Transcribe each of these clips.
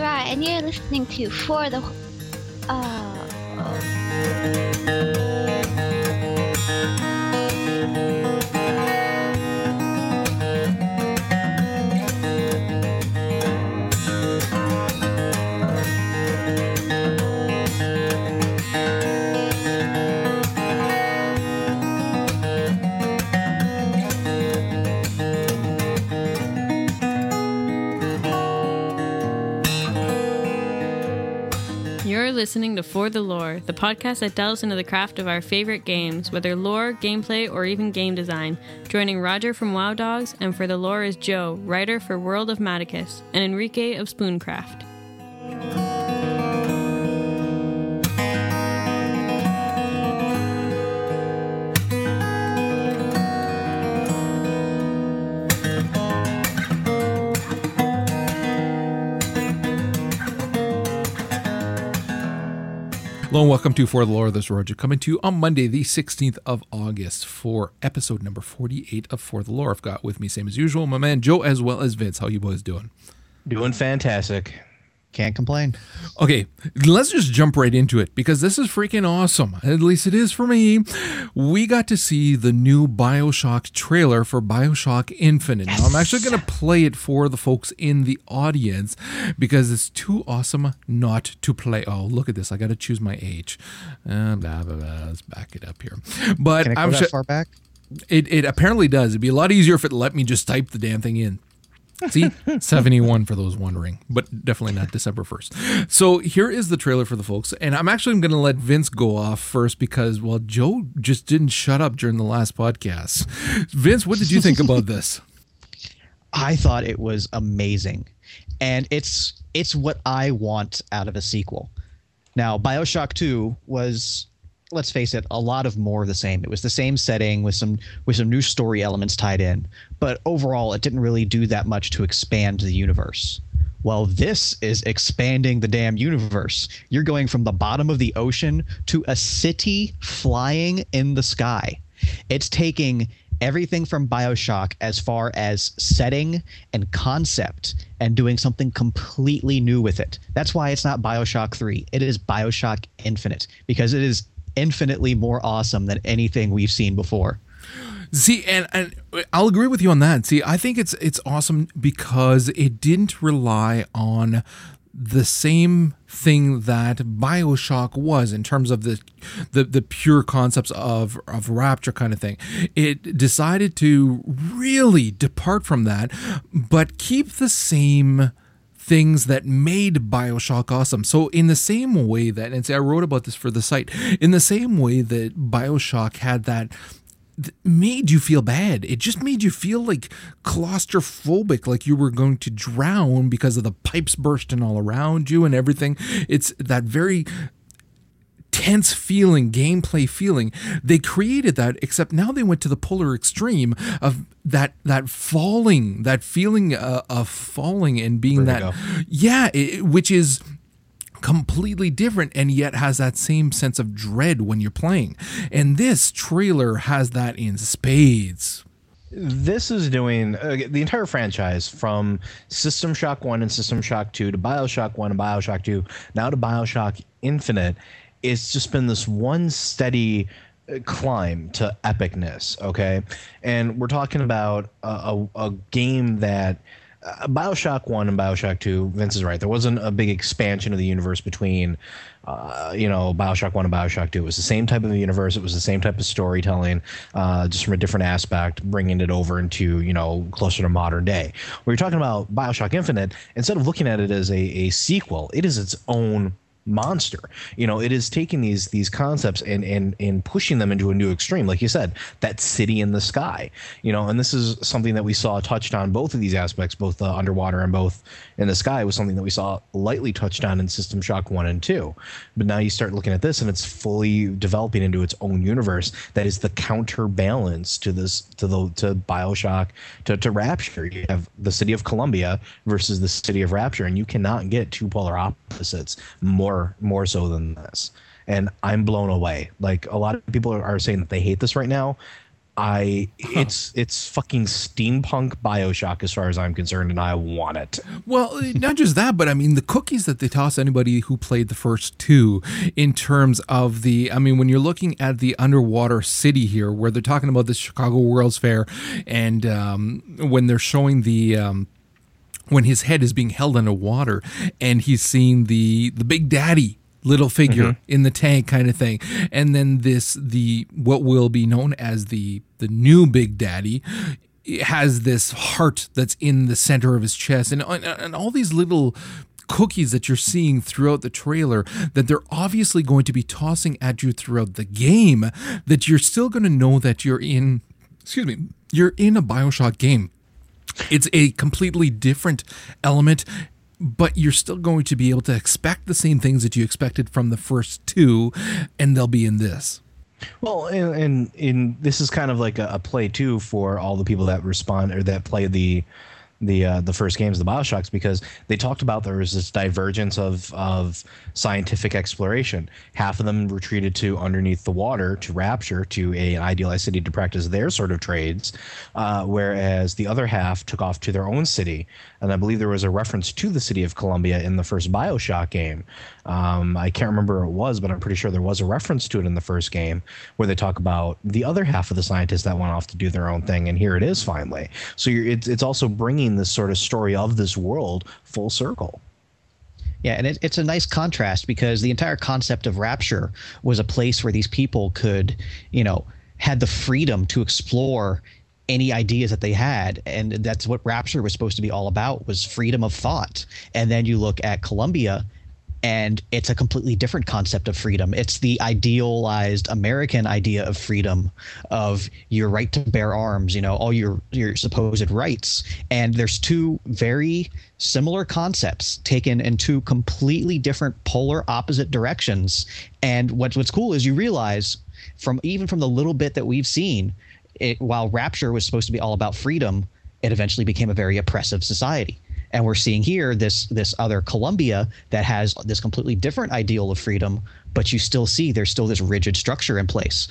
And you're listening to For the. Uh, listening to For the Lore, the podcast that delves into the craft of our favorite games, whether lore, gameplay, or even game design. Joining Roger from WoW Dogs, and For the Lore is Joe, writer for World of Matticus, and Enrique of Spooncraft. Hello and welcome to For the Lore of this Roger, coming to you on Monday, the 16th of August, for episode number 48 of For the Lore. I've got with me, same as usual, my man Joe as well as Vince. How you boys doing? Doing fantastic. Can't complain. Okay, let's just jump right into it because this is freaking awesome. At least it is for me. We got to see the new Bioshock trailer for Bioshock Infinite. Now, I'm actually going to play it for the folks in the audience because it's too awesome not to play. Oh, look at this. I got to choose my age. Uh, blah, blah, blah. Let's back it up here. But Can it go I'm that sure far back? it, it apparently does. It'd be a lot easier if it let me just type the damn thing in. See, 71 for those wondering, but definitely not December 1st. So here is the trailer for the folks. And I'm actually going to let Vince go off first because, well, Joe just didn't shut up during the last podcast. Vince, what did you think about this? I thought it was amazing, and it's it's what I want out of a sequel. Now, Bioshock Two was, let's face it, a lot of more of the same. It was the same setting with some with some new story elements tied in, but overall, it didn't really do that much to expand the universe. Well, this is expanding the damn universe. You're going from the bottom of the ocean to a city flying in the sky. It's taking everything from Bioshock as far as setting and concept and doing something completely new with it. That's why it's not Bioshock 3. It is Bioshock Infinite because it is infinitely more awesome than anything we've seen before. See, and, and I'll agree with you on that. See, I think it's it's awesome because it didn't rely on the same thing that Bioshock was in terms of the the, the pure concepts of of rapture kind of thing. It decided to really depart from that, but keep the same things that made Bioshock awesome. So, in the same way that, and I wrote about this for the site, in the same way that Bioshock had that made you feel bad. It just made you feel like claustrophobic, like you were going to drown because of the pipes bursting all around you and everything. It's that very tense feeling, gameplay feeling. They created that, except now they went to the polar extreme of that that falling, that feeling uh, of falling and being Vertigo. that, yeah, it, which is completely different and yet has that same sense of dread when you're playing. And this trailer has that in spades. This is doing uh, the entire franchise from System Shock 1 and System Shock 2 to Bioshock 1 and Bioshock 2, now to Bioshock Infinite. It's just been this one steady uh, climb to epicness, okay? And we're talking about a, a, a game that. Uh, Bioshock 1 and Bioshock 2, Vince is right. There wasn't a big expansion of the universe between, uh, you know, Bioshock 1 and Bioshock 2. It was the same type of universe. It was the same type of storytelling, uh, just from a different aspect, bringing it over into, you know, closer to modern day. When you're talking about Bioshock Infinite, instead of looking at it as a, a sequel, it is its own monster. You know it is taking these these concepts and and and pushing them into a new extreme. Like you said that city in the sky you know and this is something that we saw touched on both of these aspects both the underwater and both in the sky was something that we saw lightly touched on in system shock 1 and 2 but now you start looking at this and it's fully developing into its own universe that is the counterbalance to this to the to bioshock to, to rapture. You have the city of columbia versus the city of rapture and you cannot get two polar opposites more more so than this. And i'm blown away. Like a lot of people are, are saying that they hate this right now. I it's it's fucking steampunk Bioshock as far as I'm concerned, and I want it. Well, not just that, but I mean the cookies that they toss anybody who played the first two in terms of the I mean when you're looking at the underwater city here where they're talking about the Chicago World's Fair and um, when they're showing the um, when his head is being held underwater and he's seeing the the big daddy little figure mm-hmm. in the tank kind of thing. And then this the what will be known as the the new big daddy has this heart that's in the center of his chest. And and all these little cookies that you're seeing throughout the trailer that they're obviously going to be tossing at you throughout the game that you're still going to know that you're in excuse me you're in a BioShock game it's a completely different element but you're still going to be able to expect the same things that you expected from the first two, and they'll be in this. Well, and, and in this is kind of like a, a, play too for all the people that respond or that play the the uh, the first games, the Bioshocks, because they talked about there was this divergence of of scientific exploration. Half of them retreated to underneath the water to Rapture to a, an idealized city to practice their sort of trades, uh, whereas the other half took off to their own city. And I believe there was a reference to the city of Columbia in the first Bioshock game. Um, I can't remember where it was, but I'm pretty sure there was a reference to it in the first game where they talk about the other half of the scientists that went off to do their own thing, and here it is finally. So it's it's also bringing this sort of story of this world full circle. Yeah, and it, it's a nice contrast because the entire concept of Rapture was a place where these people could, you know, had the freedom to explore any ideas that they had and that's what rapture was supposed to be all about was freedom of thought and then you look at columbia and it's a completely different concept of freedom. It's the idealized American idea of freedom, of your right to bear arms, you know, all your your supposed rights. And there's two very similar concepts taken in two completely different polar opposite directions. And what's what's cool is you realize from even from the little bit that we've seen, it, while Rapture was supposed to be all about freedom, it eventually became a very oppressive society and we're seeing here this this other Columbia that has this completely different ideal of freedom, but you still see there's still this rigid structure in place.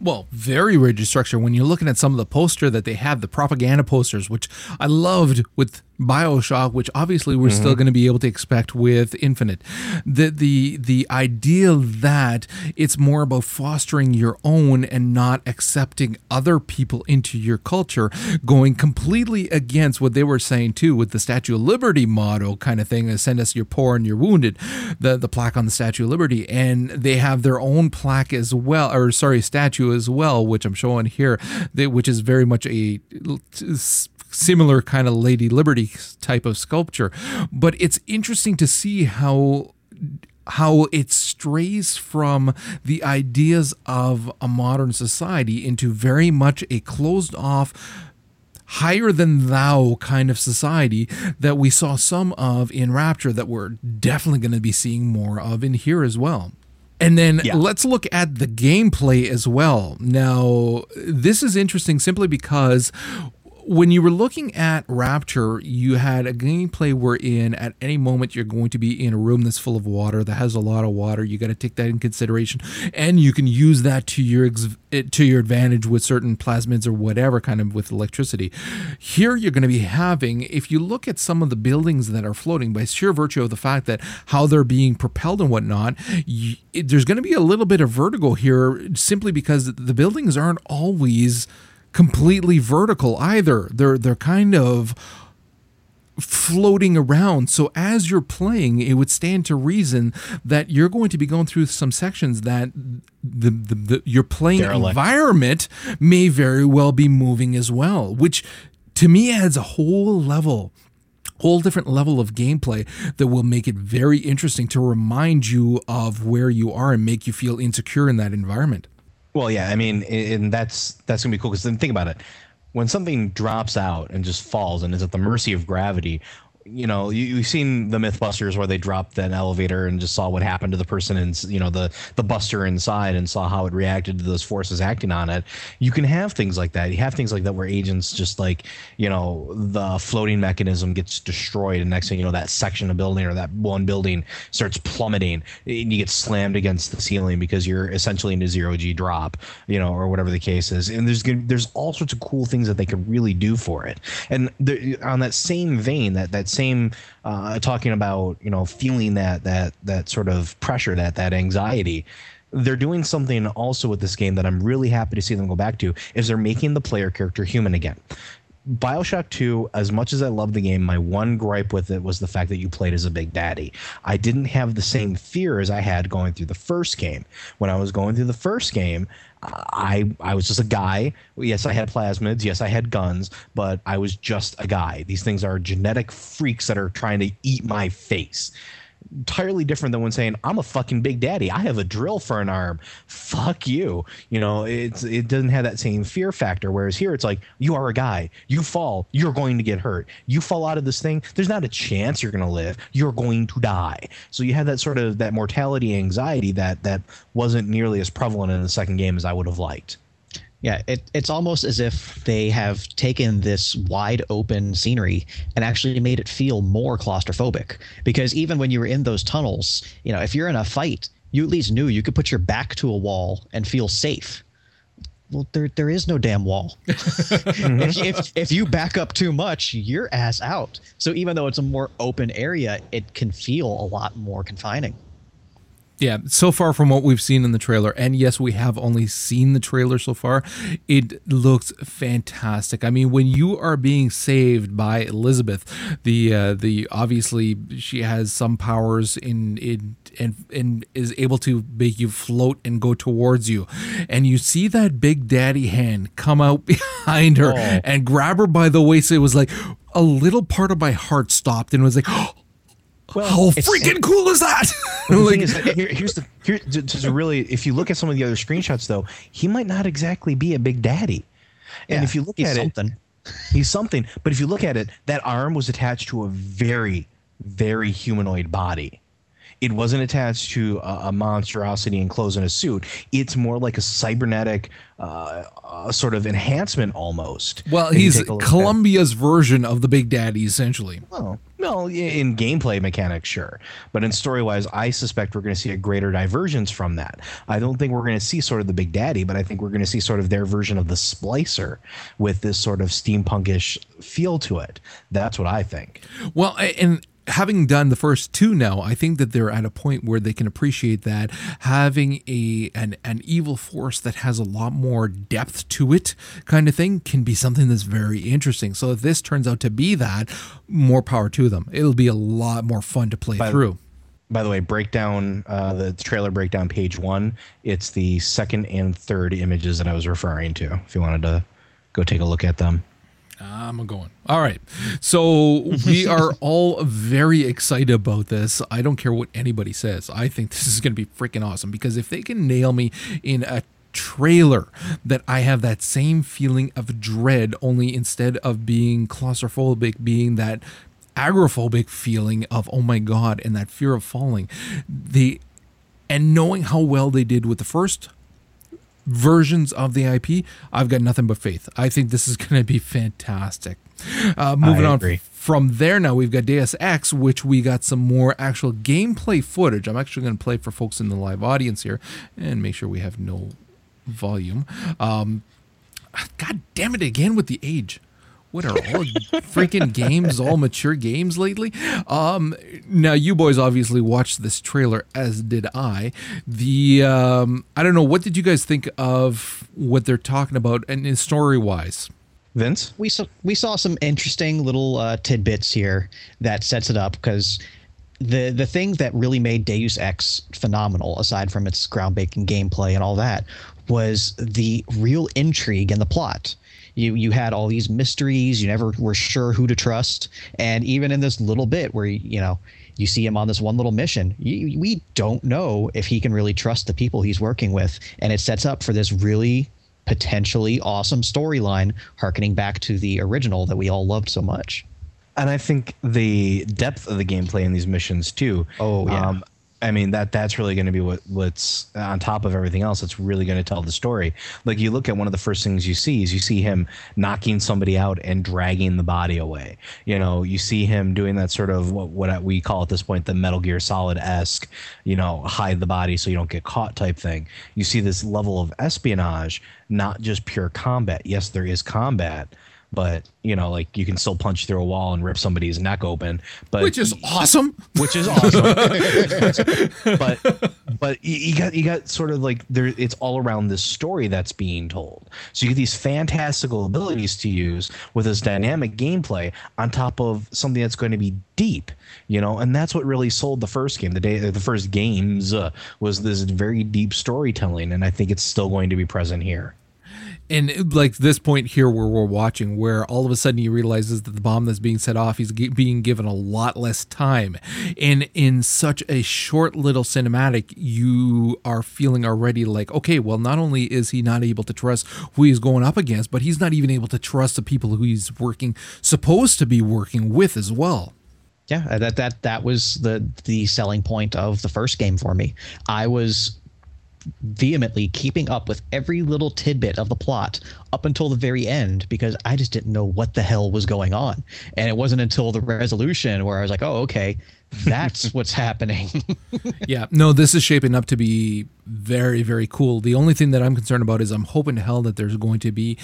Well, very rigid structure. When you're looking at some of the poster that they have, the propaganda posters, which I loved with Bioshock, which obviously we're mm-hmm. still going to be able to expect with Infinite. The the the idea that it's more about fostering your own and not accepting other people into your culture, going completely against what they were saying too with the Statue of Liberty motto kind of thing, send us your poor and your wounded, the the plaque on the Statue of Liberty, and they have their own plaque as well, or sorry, statue as well, which I'm showing here, they, which is very much a similar kind of Lady Liberty type of sculpture. But it's interesting to see how how it strays from the ideas of a modern society into very much a closed off higher than thou kind of society that we saw some of in Rapture that we're definitely going to be seeing more of in here as well. And then yeah. let's look at the gameplay as well. Now, this is interesting simply because when you were looking at Rapture, you had a gameplay wherein at any moment you're going to be in a room that's full of water that has a lot of water. You got to take that in consideration, and you can use that to your ex- eh, to your advantage with certain plasmids or whatever kind of with electricity. Here, you're going to be having, if you look at some of the buildings that are floating, by sheer virtue of the fact that how they're being propelled and whatnot, you, it, there's going to be a little bit of vertigo here simply because the buildings aren't always completely vertical either. They're they're kind of floating around. So as you're playing, it would stand to reason that you're going to be going through some sections that the, the, the your playing Derelict. environment may very well be moving as well, which to me adds a whole level whole different level of gameplay that will make it very interesting to remind you of where you are and make you feel insecure in that environment. Well, yeah, I mean, and that's that's gonna be cool because then think about it. When something drops out and just falls and is at the mercy of gravity, you know, you, you've seen the MythBusters where they dropped that elevator and just saw what happened to the person and you know the the buster inside and saw how it reacted to those forces acting on it. You can have things like that. You have things like that where agents just like you know the floating mechanism gets destroyed and next thing you know that section of building or that one building starts plummeting and you get slammed against the ceiling because you're essentially in a zero g drop, you know, or whatever the case is. And there's there's all sorts of cool things that they could really do for it. And the, on that same vein, that that same uh, talking about you know feeling that that that sort of pressure that that anxiety they're doing something also with this game that I'm really happy to see them go back to is they're making the player character human again. Bioshock 2, as much as I love the game, my one gripe with it was the fact that you played as a big daddy. I didn't have the same fear as I had going through the first game. When I was going through the first game, I I was just a guy. Yes, I had plasmids. Yes, I had guns, but I was just a guy. These things are genetic freaks that are trying to eat my face entirely different than when saying I'm a fucking big daddy. I have a drill for an arm. Fuck you. You know, it's it doesn't have that same fear factor. Whereas here, it's like you are a guy. You fall, you're going to get hurt. You fall out of this thing. There's not a chance you're going to live. You're going to die. So you have that sort of that mortality anxiety that that wasn't nearly as prevalent in the second game as I would have liked. Yeah, it, it's almost as if they have taken this wide open scenery and actually made it feel more claustrophobic. Because even when you were in those tunnels, you know, if you're in a fight, you at least knew you could put your back to a wall and feel safe. Well, there there is no damn wall. if, if, if you back up too much, you're ass out. So even though it's a more open area, it can feel a lot more confining. Yeah, so far from what we've seen in the trailer, and yes, we have only seen the trailer so far, it looks fantastic. I mean, when you are being saved by Elizabeth, the uh, the obviously she has some powers in in and and is able to make you float and go towards you, and you see that big daddy hand come out behind her oh. and grab her by the waist. It was like a little part of my heart stopped and was like. Well, how freaking cool is that? like, is that here, here's the here to, really. If you look at some of the other screenshots, though, he might not exactly be a big daddy. And yeah, if you look at something. it, he's something. But if you look at it, that arm was attached to a very, very humanoid body. It wasn't attached to a, a monstrosity enclosed in a suit. It's more like a cybernetic uh, sort of enhancement almost. Well, he's Columbia's version of the Big Daddy, essentially. Well, well, in gameplay mechanics, sure, but in story wise, I suspect we're going to see a greater divergence from that. I don't think we're going to see sort of the Big Daddy, but I think we're going to see sort of their version of the Splicer with this sort of steampunkish feel to it. That's what I think. Well, and having done the first two now, I think that they're at a point where they can appreciate that having a an, an evil force that has a lot more depth to it, kind of thing, can be something that's very interesting. So if this turns out to be that, more power to them. It'll be a lot more fun to play by, through. By the way, breakdown uh, the trailer breakdown page one. It's the second and third images that I was referring to. If you wanted to go take a look at them. I'm going. All right. So we are all very excited about this. I don't care what anybody says. I think this is going to be freaking awesome because if they can nail me in a trailer that I have that same feeling of dread, only instead of being claustrophobic, being that agoraphobic feeling of, oh my God, and that fear of falling. The and knowing how well they did with the first versions of the IP, I've got nothing but faith. I think this is going to be fantastic. Uh, moving on from there now, we've got Deus Ex, which we got some more actual gameplay footage. I'm actually going to play for folks in the live audience here and make sure we have no volume. Um, God damn it again with the age what are all freaking games all mature games lately? Um now you boys obviously watched this trailer as did i. The um i don't know what did you guys think of what they're talking about and story wise vince? We saw we saw some interesting little uh, tidbits here that sets it up because the the thing that really made Deus Ex phenomenal, aside from its groundbreaking gameplay and all that, was the real intrigue in the plot you you had all these mysteries. You never were sure who to trust, and even in this little bit where you know you see him on this one little mission, you, we don't know if he can really trust the people he's working with, and it sets up for this really potentially awesome storyline, harkening back to the original that we all loved so much. and I think the depth of the gameplay in these missions too. Oh, yeah. Um, I mean that that's really going to be what what's on top of everything else. It's really going to tell the story. Like you look at one of the first things you see is you see him knocking somebody out and dragging the body away. You know, you see him doing that sort of what what we call at this point the Metal Gear Solid esque, you know, hide the body so you don't get caught type thing. You see this level of espionage, not just pure combat. Yes, there is combat, but you know, like you can still punch through a wall and rip somebody's neck open. But Which is awesome. which is awesome. but but you, you got you got sort of like there it's all around this story that's being told. So you get these fantastical abilities to use with this dynamic gameplay on top of something that's going to be deep, you know, and that's what really sold the first game. The day the first games uh, was this very deep storytelling, and I think it's still going to be present here. And like this point here where we're watching where all of a sudden he realizes that the bomb that's being set off he's ge- being given a lot less time and in such a short little cinematic you are feeling already like okay well not only is he not able to trust who he's going up against but he's not even able to trust the people who he's working supposed to be working with as well Yeah, that that that was the the selling point of the first game for me. I was vehemently keeping up with every little tidbit of the plot up until the very end because I just didn't know what the hell was going on. And it wasn't until the resolution where I was like, "Oh, okay, that's what's happening." yeah, no, this is shaping up to be very, very cool. The only thing that I'm concerned about is I'm hoping to hell that there's going to be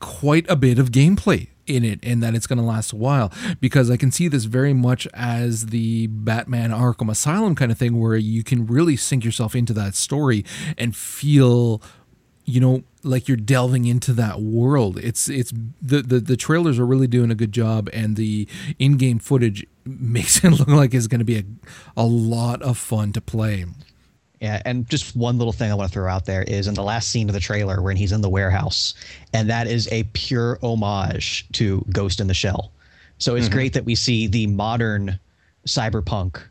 quite a bit of gameplay in it and that it's going to last a while. Because I can see this very much as the Batman Arkham Asylum kind of thing where you can really sink yourself into that story and feel you know like you're delving into that world. It's it's the, the the trailers are really doing a good job and the in-game footage makes it look like it's going to be a, a lot of fun to play Yeah, and just one little thing I want to throw out there is in the last scene of the trailer when he's in the warehouse, and that is a pure homage to Ghost in the Shell. So it's great that we see the modern cyberpunk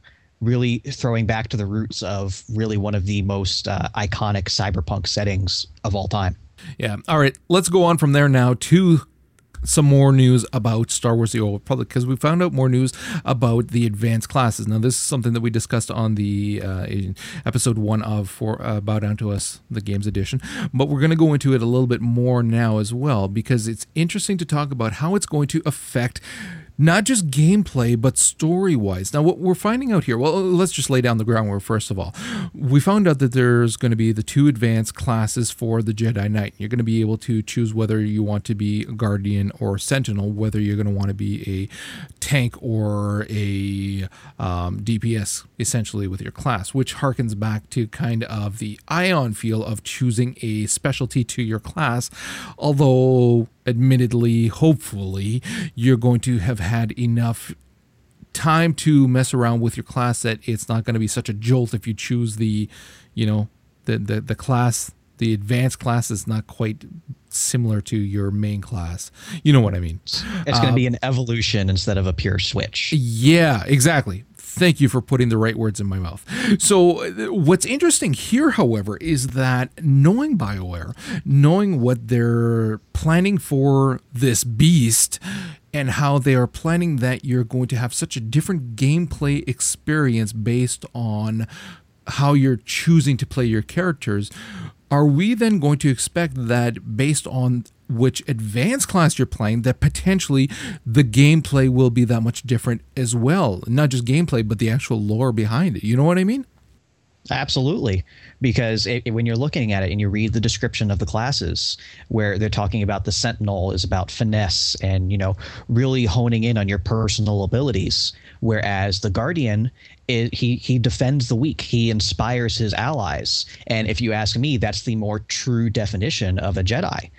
really throwing back to the roots of really one of the most uh, iconic cyberpunk settings of all time. Yeah. All right. Let's go on from there now to some more news about Star Wars: The Old Republic because we found out more news about the advanced classes. Now, this is something that we discussed on the uh, episode one of for uh, Bow Down to Us, the games edition, but we're going to go into it a little bit more now as well because it's interesting to talk about how it's going to affect not just gameplay but story wise now what we're finding out here well let's just lay down the groundwork first of all. We found out that there's going to be the two advanced classes for the jedi knight. You're going to be able to choose whether you want to be a guardian or sentinel whether you're going to want to be a tank or a um, dps essentially with your class which harkens back to kind of the Aion feel of choosing a specialty to your class. Although admittedly, hopefully, you're going to have had enough time to mess around with your class that it's not going to be such a jolt if you choose the, you know, the the, the class, the advanced class is not quite similar to your main class. You know what I mean? It's going to uh, be an evolution instead of a pure switch. Yeah, exactly. Thank you for putting the right words in my mouth. So, uh, what's interesting here, however, is that knowing BioWare, knowing what they're planning for this beast, and how they are planning that you're going to have such a different gameplay experience based on how you're choosing to play your characters, are we then going to expect that based on which advanced class you're playing that potentially the gameplay will be that much different as well. Not just gameplay but the actual lore behind it. You know what i mean? Absolutely, because it, it- when you're looking at it and you read the description of the classes, where they're talking about the Sentinel is about finesse and you know really honing in on your personal abilities, whereas the Guardian he he defends the weak, he inspires his allies, and if you ask me, that's the more true definition of a Jedi.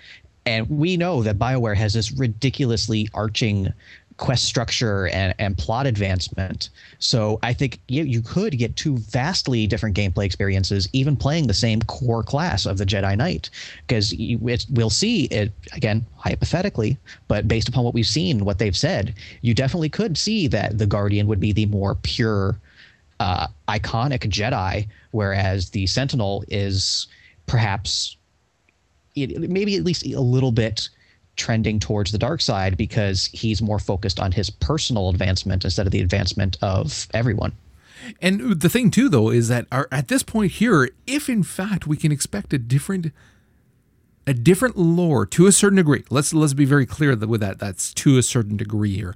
And we know that BioWare has this ridiculously arching quest structure and, and plot advancement. So I think you, you could get two vastly different gameplay experiences, even playing the same core class of the Jedi Knight, because we'll see it again hypothetically, but based upon what we've seen, what they've said, you definitely could see that the Guardian would be the more pure, uh, iconic Jedi, whereas the Sentinel is perhaps maybe at least a little bit trending towards the dark side because he's more focused on his personal advancement instead of the advancement of everyone. And the thing too, though, is that our, at this point here, if in fact we can expect a different, a different lore to a certain degree, let's let's be very clear with that, that's to a certain degree here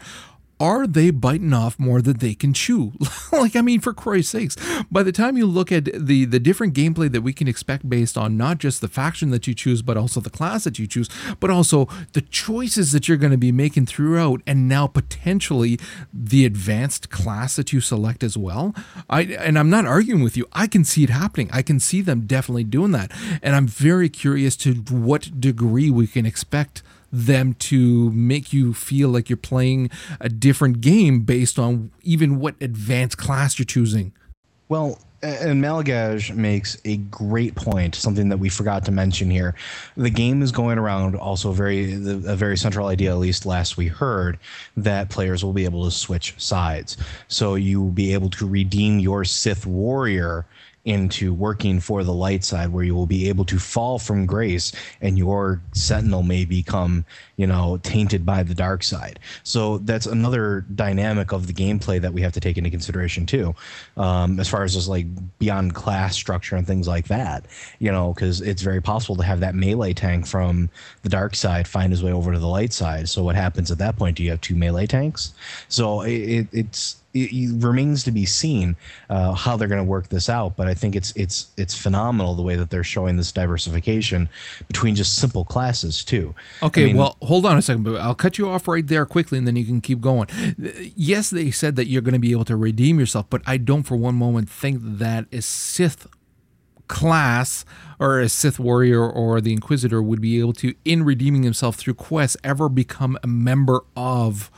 are they biting off more than they can chew? like, I mean, for Christ's sakes, by the time you look at the the different gameplay that we can expect based on not just the faction that you choose, but also the class that you choose, but also the choices that you're going to be making throughout, and now potentially the advanced class that you select as well. I and I'm not arguing with you. I can see it happening. I can see them definitely doing that, and I'm very curious to what degree we can expect them to make you feel like you're playing a different game based on even what advanced class you're choosing. Well, and Malagaj makes a great point, something that we forgot to mention here. The game is going around also very a very central idea, at least last we heard, that players will be able to switch sides. So you will be able to redeem your Sith warrior into working for the light side where you will be able to fall from grace and your sentinel may become you know tainted by the dark side so that's another dynamic of the gameplay that we have to take into consideration too um, as far as just like beyond class structure and things like that you know because it's very possible to have that melee tank from the dark side find his way over to the light side so what happens at that point do you have two melee tanks so it, it's it, it remains to be seen uh, how they're going to work this out. But I think it's it's it's phenomenal the way that they're showing this diversification between just simple classes too. Okay, I mean, well, hold on a second, but I'll cut you off right there quickly, and then you can keep going. Yes, they said that you're going to be able to redeem yourself, but I don't for one moment think that a Sith class or a Sith warrior or the Inquisitor would be able to, in redeeming himself through quests, ever become a member of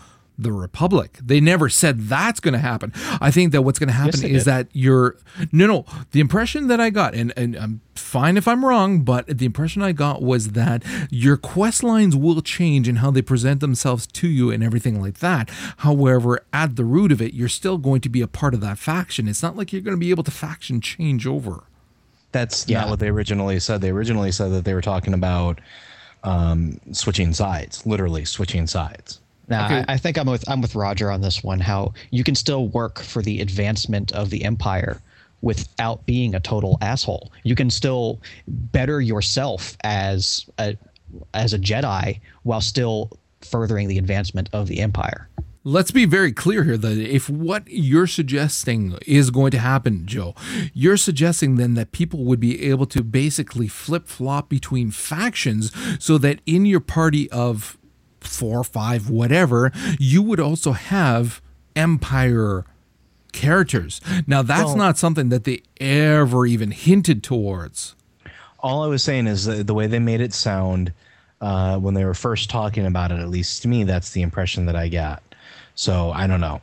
the Republic. They never said that's going to happen. I think that what's going to happen yes, is did. that you're no, no. The impression that I got, and and I'm fine if I'm wrong, but the impression I got was that your quest lines will change in how they present themselves to you and everything like that. However, at the root of it, you're still going to be a part of that faction. It's not like you're going to be able to faction change over. That's yeah. not what they originally said. They originally said that they were talking about um, switching sides, literally switching sides. Now, okay. I, I, think I'm with I'm with Roger on this one. How you can still work for the advancement of the empire without being a total asshole. You can still better yourself as a as a Jedi while still furthering the advancement of the empire. Let's be very clear here that if what you're suggesting is going to happen, Joe, you're suggesting then that people would be able to basically flip flop between factions so that in your party of four, five, whatever, you would also have Empire characters. Now, that's well, not something that they ever even hinted towards. All I was saying is the way they made it sound uh, when they were first talking about it, at least to me, that's the impression that I got. So I don't know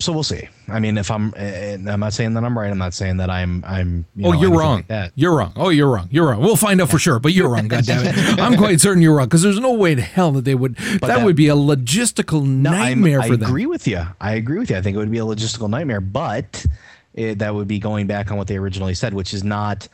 so we'll see. I mean, if I'm, eh, eh, I'm not saying that I'm right. I'm not saying that I'm, I'm. You oh, know, you're wrong. Like you're wrong. Oh, you're wrong. You're wrong. We'll find out for sure. But you're wrong. God damn it. I'm quite certain you're wrong because there's no way in hell that they would. That, that, would be a logistical no, nightmare I'm, for I them. I agree with you. I agree with you. I think it would be a logistical nightmare, but it, that would be going back on what they originally said, which is not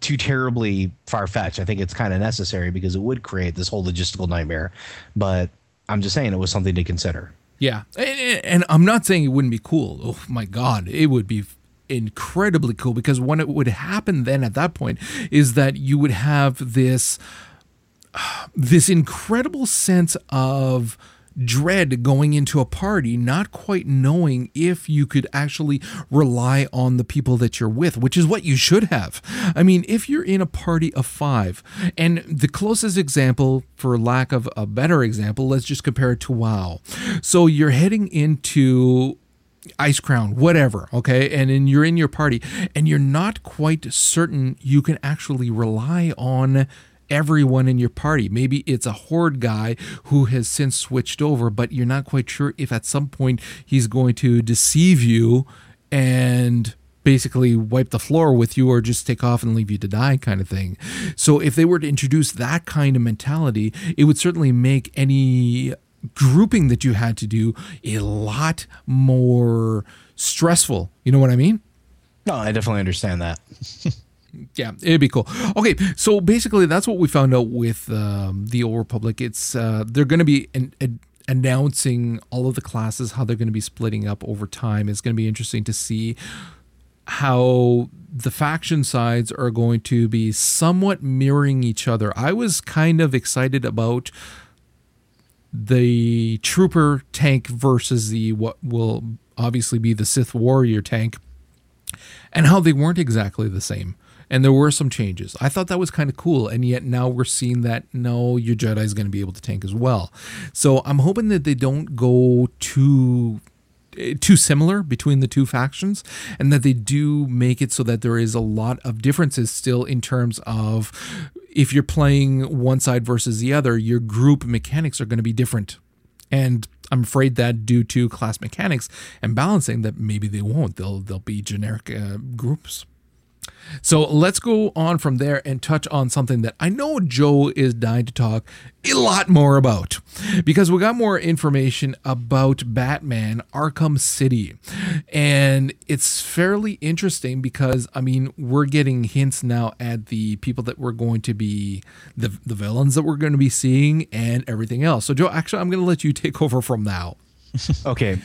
too terribly far fetched. I think it's kind of necessary because it would create this whole logistical nightmare. But I'm just saying it was something to consider. Yeah, and, and I'm not saying it wouldn't be cool. Oh my God, it would be incredibly cool because what it would happen then at that point is that you would have this this incredible sense of dread going into a party, not quite knowing if you could actually rely on the people that you're with, which is what you should have. I mean, if you're in a party of five, and the closest example, for lack of a better example, let's just compare it to WoW. So you're heading into Icecrown whatever, okay? And then you're in your party and you're not quite certain you can actually rely on everyone in your party. Maybe it's a horde guy who has since switched over, but you're not quite sure if at some point he's going to deceive you and basically wipe the floor with you or just take off and leave you to die kind of thing. So if they were to introduce that kind of mentality, it would certainly make any grouping that you had to do a lot more stressful. You know what I mean? No, I definitely understand that. Yeah, it'd be cool. Okay, so basically, that's what we found out with um, the Old Republic. It's uh, they're going to be an, an, announcing all of the classes, how they're going to be splitting up over time. It's going to be interesting to see how the faction sides are going to be somewhat mirroring each other. I was kind of excited about the trooper tank versus the what will obviously be the Sith warrior tank and how they weren't exactly the same and there were some changes. I thought that was kind of cool, and yet now we're seeing that no, your Jedi is going to be able to tank as well. So I'm hoping that they don't go too eh, too similar between the two factions and that they do make it so that there is a lot of differences still in terms of if you're playing one side versus the other your group mechanics are going to be different and I'm afraid that due to class mechanics and balancing that maybe they won't they'll they'll be generic uh, groups so let's go on from there and touch on something that I know Joe is dying to talk a lot more about because we got more information about Batman Arkham City. And it's fairly interesting because, I mean, we're getting hints now at the people that we're going to be, the, the villains that we're going to be seeing, and everything else. So, Joe, actually, I'm going to let you take over from now. okay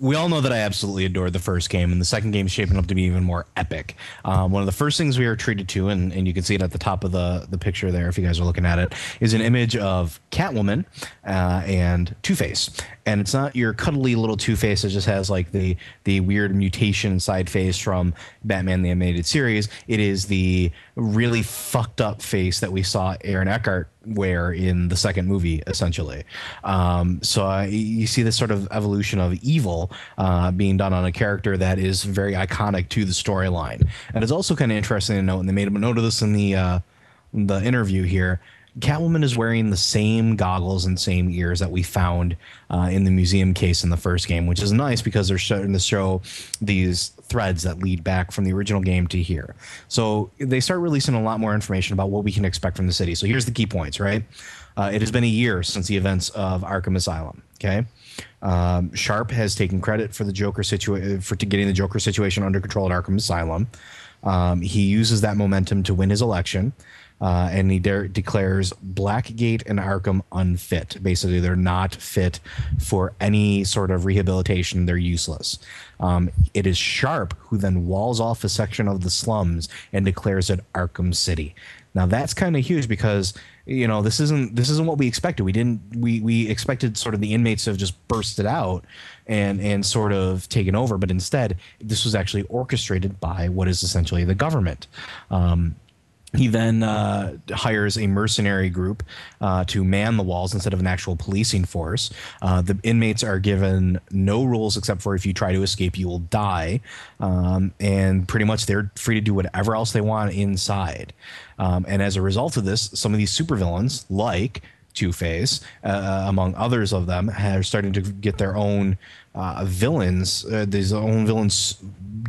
we all know that I absolutely adored the first game, and the second game is shaping up to be even more epic. Um, one of the first things we are treated to, and, and you can see it at the top of the, the picture there if you guys are looking at it, is an image of Catwoman uh, and Two Face. And it's not your cuddly little Two Face that just has like the the weird mutation side face from Batman the Animated Series. It is the really fucked up face that we saw Aaron Eckhart wear in the second movie, essentially. Um, so uh, you see this sort of evolution of evil uh, being done on a character that is very iconic to the storyline. And it's also kind of interesting to note, and they made a note of this in the uh, the interview here. Catwoman is wearing the same goggles and same ears that we found uh, in the museum case in the first game, which is nice because they're starting to show these threads that lead back from the original game to here. So they start releasing a lot more information about what we can expect from the city. So here's the key points, right? Uh, it has been a year since the events of Arkham Asylum. Okay. Um, Sharp has taken credit for the Joker situation for getting the Joker situation under control at Arkham Asylum. Um, he uses that momentum to win his election uh, and he de- declares Blackgate and Arkham unfit. Basically, they're not fit for any sort of rehabilitation. They're useless. Um, it is Sharp who then walls off a section of the slums and declares it Arkham City. Now that's kind of huge because you know this isn't this isn't what we expected. We didn't we we expected sort of the inmates to have just bursted out and and sort of taken over, but instead this was actually orchestrated by what is essentially the government. Um, he then uh, hires a mercenary group uh, to man the walls instead of an actual policing force. Uh, the inmates are given no rules except for if you try to escape, you will die. Um, and pretty much they're free to do whatever else they want inside. Um, and as a result of this, some of these supervillains, like Two Face, uh, among others of them, are starting to get their own uh, villains, uh, these own villains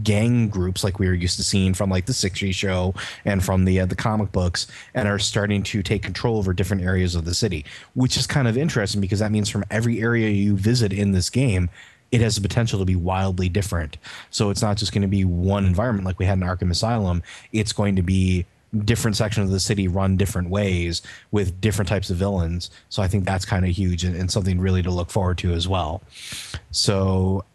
gang groups like we were used to seeing from like the 60s show and from the uh, the comic books and are starting to take control over different areas of the city which is kind of interesting because that means from every area you visit in this game it has the potential to be wildly different. So it's not just going to be one environment like we had in Arkham Asylum. It's going to be different sections of the city run different ways with different types of villains. So I think that's kind of huge and, and, something really to look forward to as well. So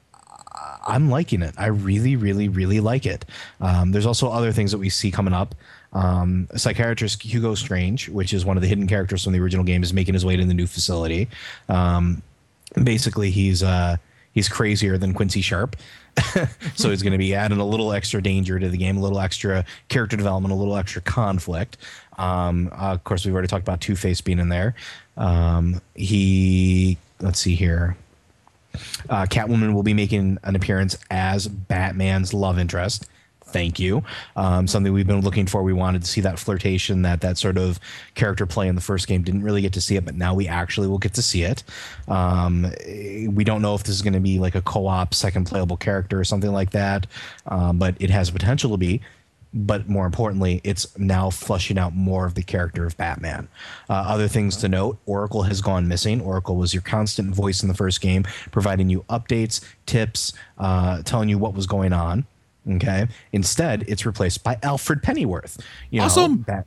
I'm liking it. I really, really, really like it. Um, there's also other things that we see coming up. Um, psychiatrist Hugo Strange, which is one of the hidden characters from the original game, is making his way to the new facility. Um, basically, he's uh, he's crazier than Quincy Sharp. so he's going to be adding a little extra danger to the game, a little extra character development, a little extra conflict. Um, uh, of course, we've already talked about Two Face being in there. Um, he, let's see here. Uh, Catwoman will be making an appearance as Batman's love interest. Thank you. Um, something we've been looking for. We wanted to see that flirtation, that that sort of character play in the first game. Didn't really get to see it, but now we actually will get to see it. Um, we don't know if this is going to be like a co-op second playable character or something like that, um, but it has potential to be but more importantly, it's now flushing out more of the character of Batman. Uh, other things to note Oracle has gone missing. Oracle was your constant voice in the first game, providing you updates, tips, uh, telling you what was going on. Okay. Instead, it's replaced by Alfred Pennyworth. You know, Awesome. Bat-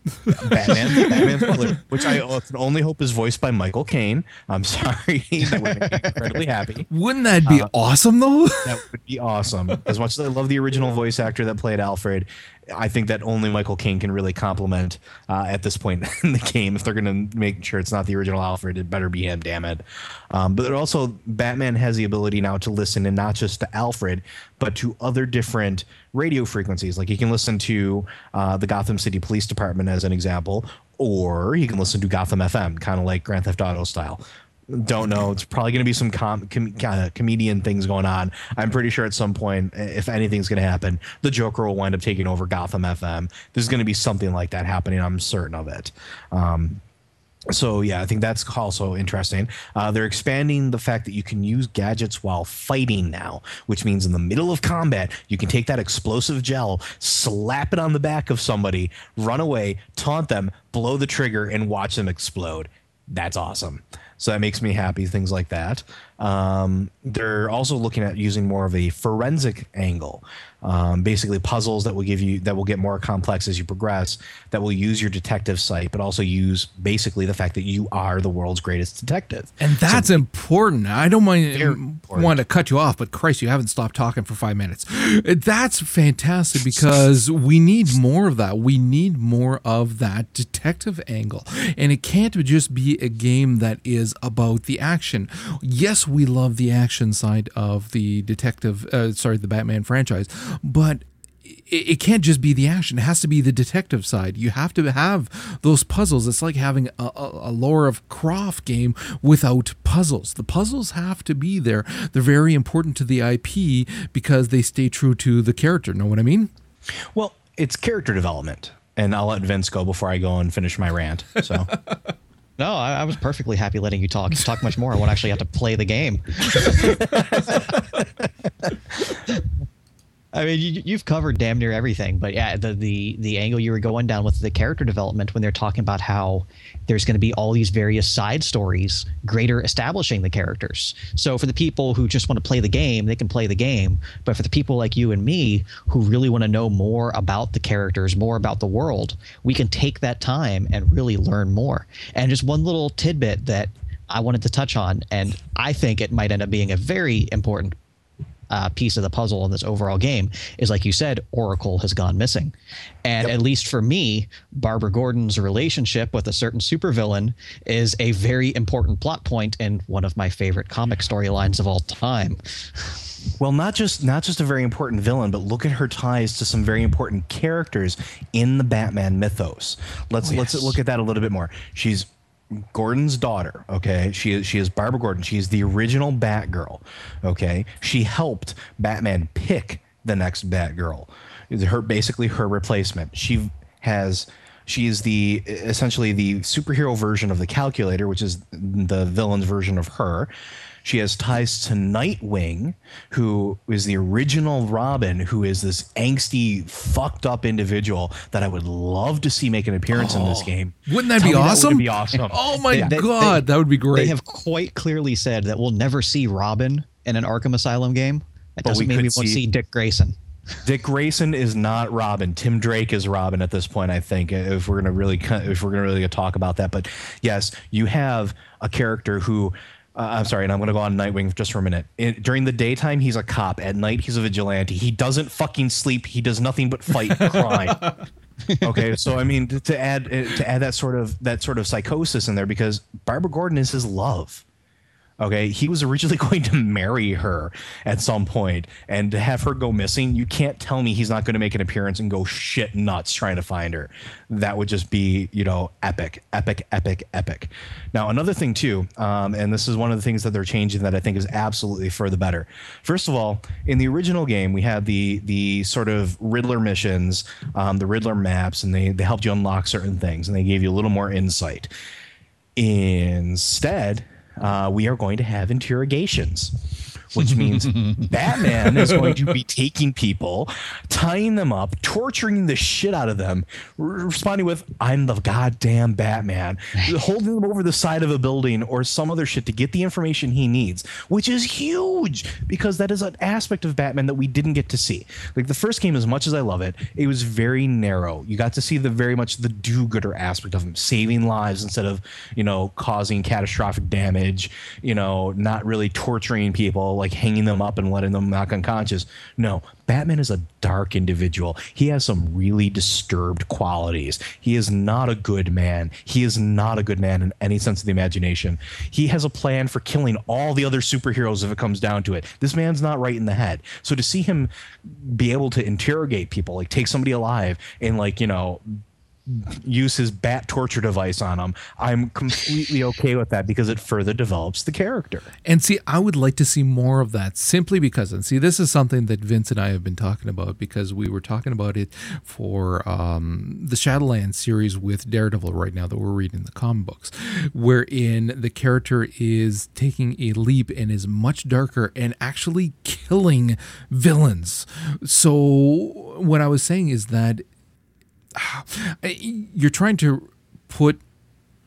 Batman, Batman's brother, which I can only hope is voiced by Michael Caine. I'm sorry. that would make me incredibly happy. Wouldn't that be uh, awesome though? That would be awesome. As much as I love the original voice actor that played Alfred, I think that only Michael Caine can really compliment uh, at this point in the game. If they're going to make sure it's not the original Alfred, it better be him. Damn it! Um, but also, Batman has the ability now to listen, and not just to Alfred, but to other different radio frequencies. Like he can listen to uh, the Gotham City Police Department as an example, or he can listen to Gotham FM, kind of like Grand Theft Auto style don't know. It's probably going to be some com- com- uh, comedian things going on. I'm pretty sure at some point, if anything's going to happen, the Joker will wind up taking over Gotham FM. There's going to be something like that happening. I'm certain of it. Um, so yeah, I think that's also interesting. Uh, they're expanding the fact that you can use gadgets while fighting now, which means in the middle of combat, you can take that explosive gel, slap it on the back of somebody, run away, taunt them, blow the trigger, and watch them explode. That's awesome. So that makes me happy. Things like that. Um, they're also looking at using more of a forensic angle, um, basically puzzles that will give you that will get more complex as you progress. That will use your detective sight, but also use basically the fact that you are the world's greatest detective. And that's important. I don't mind want to cut you off, but Christ, you haven't stopped talking for five minutes. That's fantastic because we need more of that. We need more of that detective angle, and it can't just be a game that is about the action. Yes, we love the action side of the detective, uh, sorry, the Batman franchise, but it, it can't just be the action. It has to be the detective side. You have to have those puzzles. It's like having a, a, a Laura of Croft game without puzzles. The puzzles have to be there. They're very important to the IP because they stay true to the character. Know what I mean? Well, it's character development, and I'll let Vince go before I go and finish my rant. So. No, I, I was perfectly happy letting you talk. Talk much more. I won't actually have to play the game. I mean, you, you've covered damn near everything, but yeah, the, the the angle you were going down with the character development when they're talking about how there's going to be all these various side stories, greater establishing the characters. So for the people who just want to play the game, they can play the game. But for the people like you and me who really want to know more about the characters, more about the world, we can take that time and really learn more. And just one little tidbit that I wanted to touch on, and I think it might end up being a very important uh, piece of the puzzle in this overall game is like you said oracle has gone missing and at least for me barbara gordon's relationship with a certain supervillain is a very important plot point in one of my favorite comic storylines of all time Well, not just not just a very important villain, but look at her ties to some very important characters in the Batman mythos. Let's let's look at that a little bit more. She's Gordon's daughter, okay? She is she is Barbara Gordon. She is the original Batgirl, okay? She helped Batman pick the next Batgirl. Her basically her replacement. She has she is the essentially the superhero version of the calculator, which is the villain's version of her. She has ties to Nightwing, who is the original Robin, who is this angsty, fucked up individual that I would love to see make an appearance in this oh. game. Wouldn't that Tell be awesome? That would be awesome. Oh my They- they- god, that would be great. they have quite clearly said that we'll never see robin in an arkham asylum game that But we doesn't mean could we won't see- see dick grayson Dick Grayson is not Robin. Tim Drake is Robin at this point. I think if we're gonna really if we're gonna really talk about that, but yes, you have a character who. Uh, I'm sorry, and I'm going to go on Nightwing just for a minute. In, during the daytime, he's a cop. At night, he's a vigilante. He doesn't fucking sleep. He does nothing but fight crime. okay, so I mean, to, add uh, to add that sort of that sort of psychosis in there, because Barbara Gordon is his love. Okay, he was originally going to marry her at some point, and to have her go missing, you can't tell me he's not going to make an appearance and go shit nuts trying to find her. That would just be, you know, epic, epic, epic, epic. Now, another thing too, um, and this is one of the things that they're changing that I think is absolutely for the better. First of all, in the original game, we had the the sort of Riddler missions, um, the Riddler maps, and they they helped you unlock certain things, and they gave you a little more insight. Instead, uh, we are going to have interrogations. Which means Batman is going to be taking people, tying them up, torturing the shit out of them, re- responding with, I'm the goddamn Batman, holding them over the side of a building or some other shit to get the information he needs, which is huge because that is an aspect of Batman that we didn't get to see. Like the first game, as much as I love it, it was very narrow. You got to see the very much the do-gooder aspect of him, saving lives instead of, you know, causing catastrophic damage, you know, not really torturing people, like hanging them up and letting them knock unconscious. No, Batman is a dark individual. He has some really disturbed qualities. He is not a good man. He is not a good man in any sense of the imagination. He has a plan for killing all the other superheroes if it comes down to it. This man's not right in the head. So to see him be able to interrogate people, like take somebody alive and like, you know, use his bat torture device on him, I'm completely okay with that because it further develops the character. And see, I would like to see more of that simply because, and see, this is something that Vince and I have been talking about because we were talking about it for um, the Shadowlands series with Daredevil right now that we're reading the comic books, wherein the character is taking a leap and is much darker and actually killing villains. So, what I was saying is that you're trying to put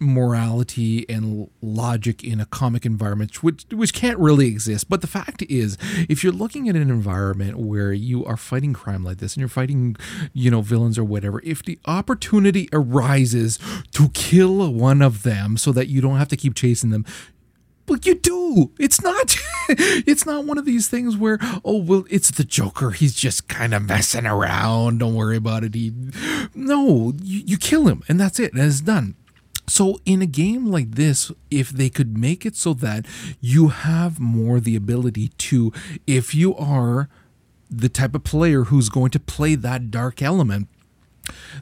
morality and logic in a comic environment which which can't really exist. But the fact is if you're looking at an environment where you are fighting crime like this and you're fighting you know villains or whatever if the opportunity arises to kill one of them so that you don't have to keep chasing them but you do. It's not. it's not one of these things where oh well, it's the Joker. He's just kind of messing around. Don't worry about it. He, no, you, you kill him, and that's it. And it's done. So in a game like this, if they could make it so that you have more the ability to, if you are the type of player who's going to play that dark element,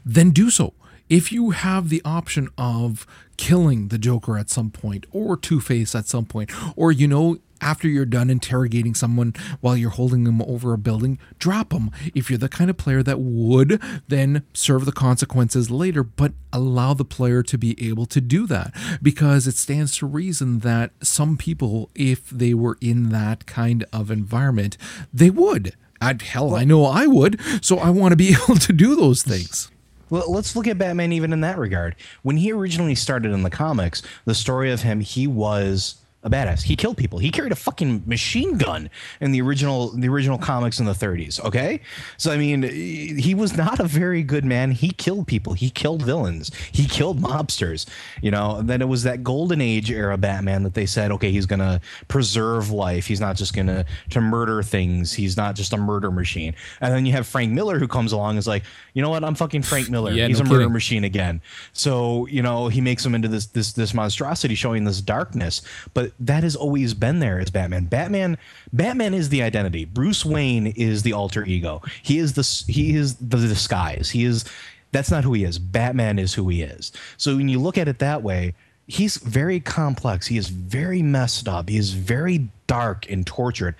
then do so if you have the option of killing the Joker at some point, or Two Face at some point, or you know, after you're done interrogating someone while you're holding them over a building, drop them. If you're the kind of player that would, then serve the consequences later, but allow the player to be able to do that. Because it stands to reason that some people, if they were in that kind of environment, they would. I'd, hell, I know I would. So I want to be able to do those things. Well, let's look at Batman even in that regard. When he originally started in the comics, the story of him, he was a badass. He killed people. He carried a fucking machine gun in the original the original comics in the 30s. Okay, so I mean, he was not a very good man. He killed people. He killed villains. He killed mobsters. You know. Then it was that golden age era Batman that they said, okay, he's gonna preserve life. He's not just gonna to murder things. He's not just a murder machine. And then you have Frank Miller who comes along and is like, you know what? I'm fucking Frank Miller. Yeah, he's no a murder kidding. machine again. So you know he makes him into this this this monstrosity, showing this darkness. But that has always been there as Batman. Batman Batman is the identity. Bruce Wayne is the alter ego. He is the he is the disguise. He is that's not who he is. Batman is who he is. So when you look at it that way, he's very complex. He is very messed up. He is very dark and tortured.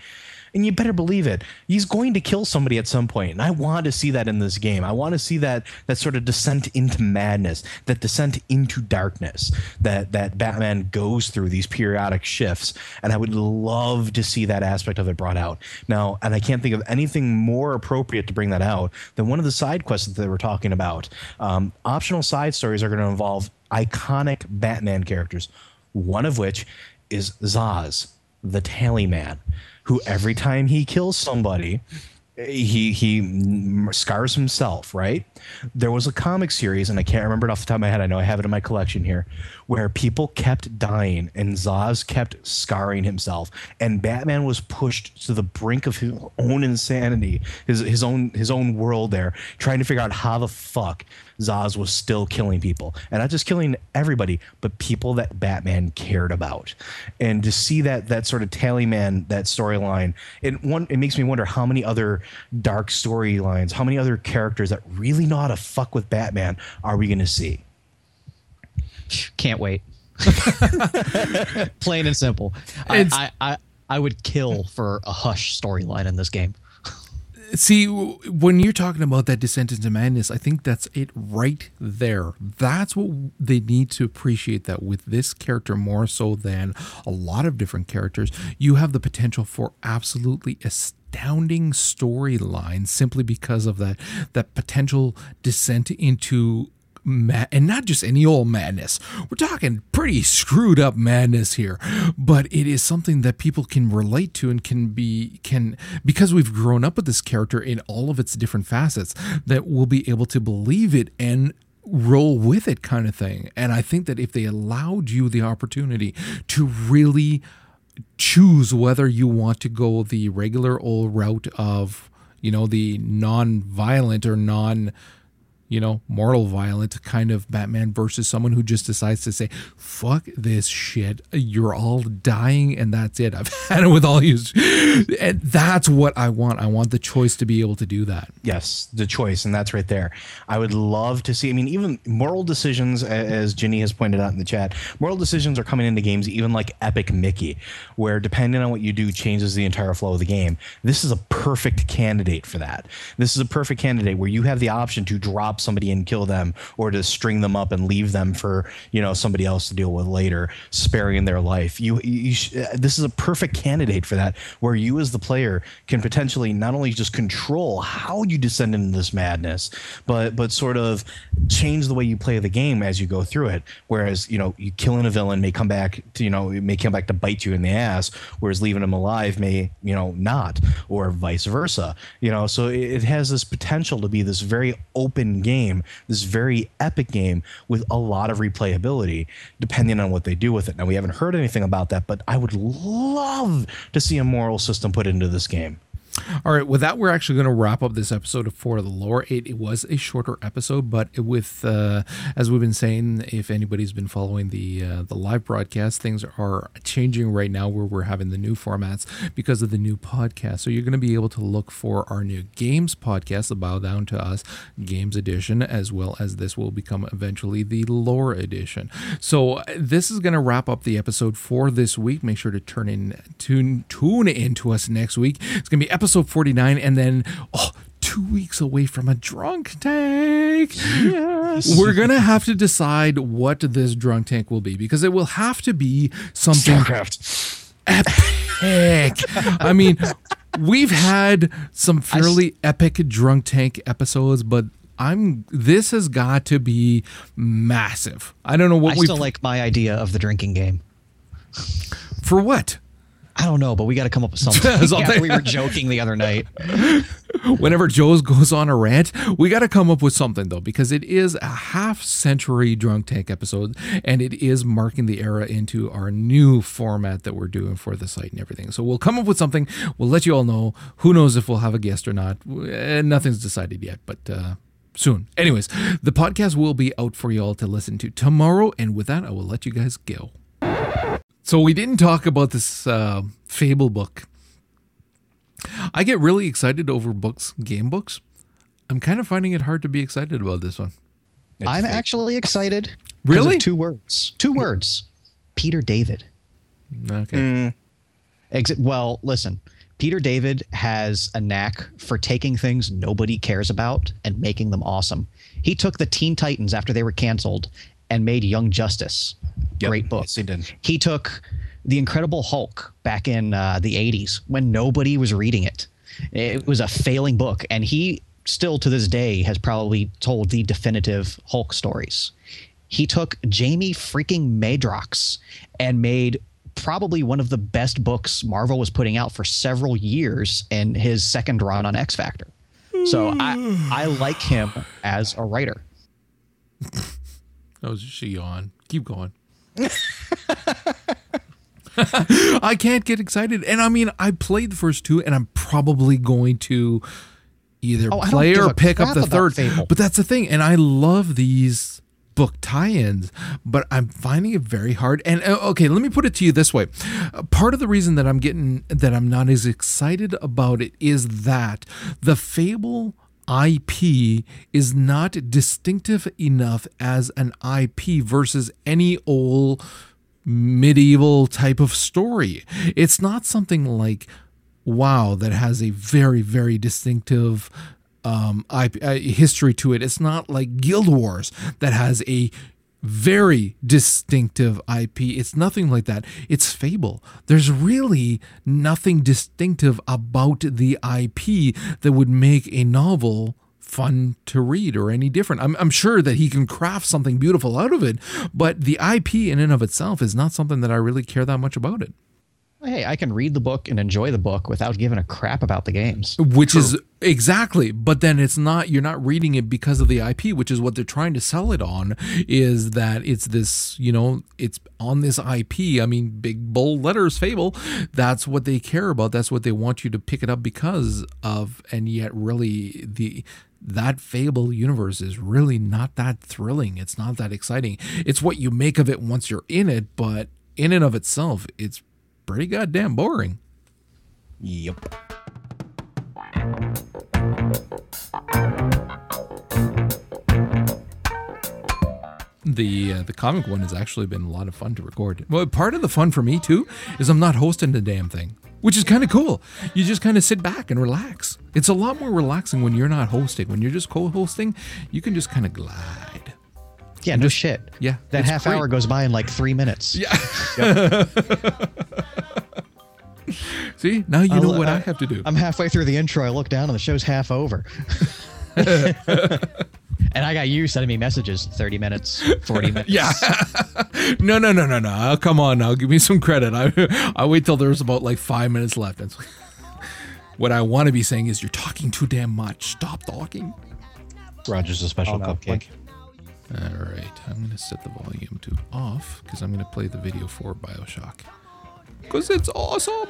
And you better believe it. He's going to kill somebody at some point, and I want to see that in this game. I want to see that that sort of descent into madness, that descent into darkness that that Batman goes through these periodic shifts. And I would love to see that aspect of it brought out. Now, and I can't think of anything more appropriate to bring that out than one of the side quests that they were talking about. Um, optional side stories are going to involve iconic Batman characters, one of which is Zsasz, the Tally Man, who every time he kills somebody, he he scars himself. Right? There was a comic series, and I can't remember it off the top of my head. I know I have it in my collection here, where people kept dying and Zsasz kept scarring himself, and Batman was pushed to the brink of his own insanity, his his own his own world there, trying to figure out how the fuck Zsasz was still killing people, and not just killing everybody, but people that Batman cared about. And to see that that sort of tally man, that storyline, it one it makes me wonder how many other dark storylines, how many other characters that really know how to fuck with Batman are we going to see? Can't wait. Plain and simple. I, I, I, I would kill for a Hush storyline in this game. See when you're talking about that descent into madness i think that's it right there. That's what they need to appreciate that with this character more so than a lot of different characters you have the potential for absolutely astounding storylines simply because of that that potential descent into ma- and not just any old madness. We're talking pretty screwed up madness here, but it is something that people can relate to and can be can because we've grown up with this character in all of its different facets that we'll be able to believe it and roll with it kind of thing. And I think that if they allowed you the opportunity to really choose whether you want to go the regular old route of, you know, the non-violent or non you know, mortal violent kind of Batman versus someone who just decides to say, fuck this shit. You're all dying and that's it. I've had it with all you. And that's what I want. I want the choice to be able to do that. Yes, the choice. And that's right there. I would love to see, I mean, even moral decisions, as Ginny has pointed out in the chat, moral decisions are coming into games even like Epic Mickey, where depending on what you do changes the entire flow of the game. This is a perfect candidate for that. This is a perfect candidate where you have the option to drop somebody and kill them or to string them up and leave them for you know somebody else to deal with later sparing their life. You, you sh- uh, this is a perfect candidate for that where you as the player can potentially not only just control how you descend into this madness but but sort of change the way you play the game as you go through it. Whereas you know you killing a villain may come back to you know may come back to bite you in the ass whereas leaving him alive may you know not or vice versa. You know so it, it has this potential to be this very open game this very epic game with a lot of replayability depending on what they do with it. Now we haven't heard anything about that but i would love to see a moral system put into this game All right, with that, we're actually going to wrap up this episode of For the Lore. It, it was a shorter episode, but with uh, as we've been saying, if anybody's been following the uh, the live broadcast, things are changing right now where we're having the new formats because of the new podcast. So you're going to be able to look for our new games podcast, the Bow Down to Us Games Edition, as well as this will become eventually the Lore Edition. So this is going to wrap up the episode for this week. Make sure to turn in tune tune into us next week. It's going to be episode 49 and then oh two weeks away from a drunk tank yes. we're gonna have to decide what this drunk tank will be because it will have to be something Starcraft. epic i mean we've had some fairly epic drunk tank episodes but i'm this has got to be massive i don't know what I we still like my idea of the drinking game. for what I don't know, but we got to come up with something. Something. we were joking the other night. whenever Joe's goes on a rant, we got to come up with something though, because it is a half century drunk tank episode, and it is marking the era into our new format that we're doing for the site and everything. So we'll come up with something. We'll let you all know. Who knows if we'll have a guest or not? Nothing's decided yet, but. uh Soon. Anyways, the podcast will be out for you all to listen to tomorrow. And with that, I will let you guys go. So we didn't talk about this uh, Fable book. I get really excited over books, game books. I'm kind of finding it hard to be excited about this one. I'm actually excited. 'cause of Really? Two words. Two words. Peter David. Okay. Ex- well, listen. Peter David has a knack for taking things nobody cares about and making them awesome. He took the Teen Titans after they were canceled and made Young Justice. Yep, Great book. yes, he did. He took The Incredible Hulk back in uh, the 80s when nobody was reading it. It was a failing book, and he still to this day has probably told the definitive Hulk stories. He took Jamie freaking Madrox and made probably one of the best books Marvel was putting out for several years in his second run on X Factor. So I I like him as a writer. That was just a yawn. Keep going. I can't get excited. And I mean, I played the first two, and I'm probably going to either Oh, play or pick up the third. Fable. But that's the thing. And I love these book tie-ins but i'm finding it very hard and uh, okay let me put it to you this way part of the reason that i'm getting that i'm not as excited about it is that the fable IP is not distinctive enough as an IP versus any old medieval type of story. It's not something like WoW that has a very very distinctive um, IP, uh, history to it. It's not like Guild Wars that has a very distinctive IP. It's nothing like that. It's Fable. There's really nothing distinctive about the IP that would make a novel fun to read or any different. I'm, I'm sure that he can craft something beautiful out of it, but the IP in and of itself is not something that I really care that much about it. Hey, I can read the book and enjoy the book without giving a crap about the games. Which is exactly, but then it's not you're not reading it because of the IP, which is what they're trying to sell it on is that it's this, you know, it's on this IP. I mean, big bold letters fable. That's what they care about. That's what they want you to pick it up because of and yet really the that fable universe is really not that thrilling. It's not that exciting. It's what you make of it once you're in it, but in and of itself, it's pretty goddamn boring. Yep. The uh, the comic one has actually been a lot of fun to record. Well, part of the fun for me too is I'm not hosting the damn thing, which is kind of cool. You just kind of sit back and relax. It's a lot more relaxing when you're not hosting. When you're just co-hosting, you can just kind of glide. Yeah, no shit. Yeah, That half great. hour goes by in like three minutes. Yeah. See, now you know I'll- what I I- have to do. I'm halfway through the intro. I look down and the show's half over. and I got you sending me messages 30 minutes, 40 minutes. Yeah. no, no, no, no, no. Come on now. Give me some credit. I I wait till there's about like five minutes left. It's- what I want to be saying is you're talking too damn much. Stop talking. Roger's a special Oh, no. cupcake. All right. I'm going to set the volume to off because I'm going to play the video for Bioshock. Because it's awesome.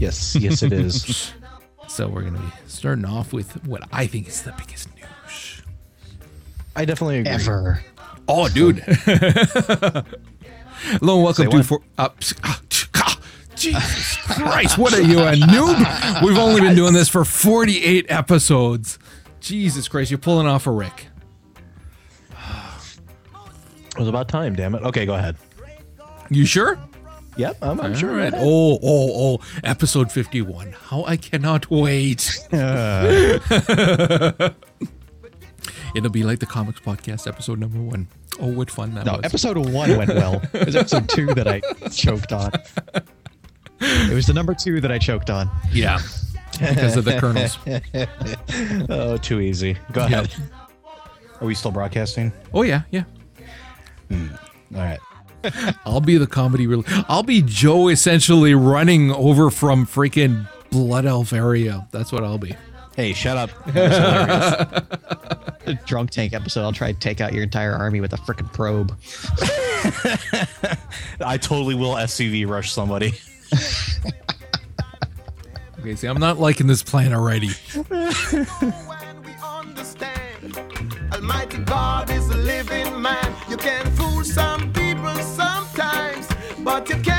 Yes, yes, it is. So we're going to be starting off with what I think is the biggest news. I definitely agree. Ever. Oh, dude. Hello and welcome Say to what? for uh, pss, ah, tch, ah, Jesus Christ, what are you a noob? We've only been doing this for 48 episodes. Jesus Christ, you're pulling off a Rick. It was about time, damn it. Okay, go ahead. You sure? Yep, I'm, I'm sure. right. Oh, oh, oh, episode 51. How I cannot wait. It'll be like the comics podcast episode number one. Oh, what fun that No, was. episode one went well. It was episode two that I choked on. It was the number two that I choked on. yeah. Because of the kernels. Oh, too easy. Go ahead. Are we still broadcasting? Oh, yeah, yeah. Hmm. All right. I'll be the comedy real. I'll be Joe essentially running over from freaking Blood Elf area. That's what I'll be. Hey, shut up. That. The drunk tank episode, I'll try to take out your entire army with a freaking probe. I totally will SCV rush somebody. Okay, see, I'm not liking this plan already. Mighty God is a living man. You can fool some people sometimes, but you can't.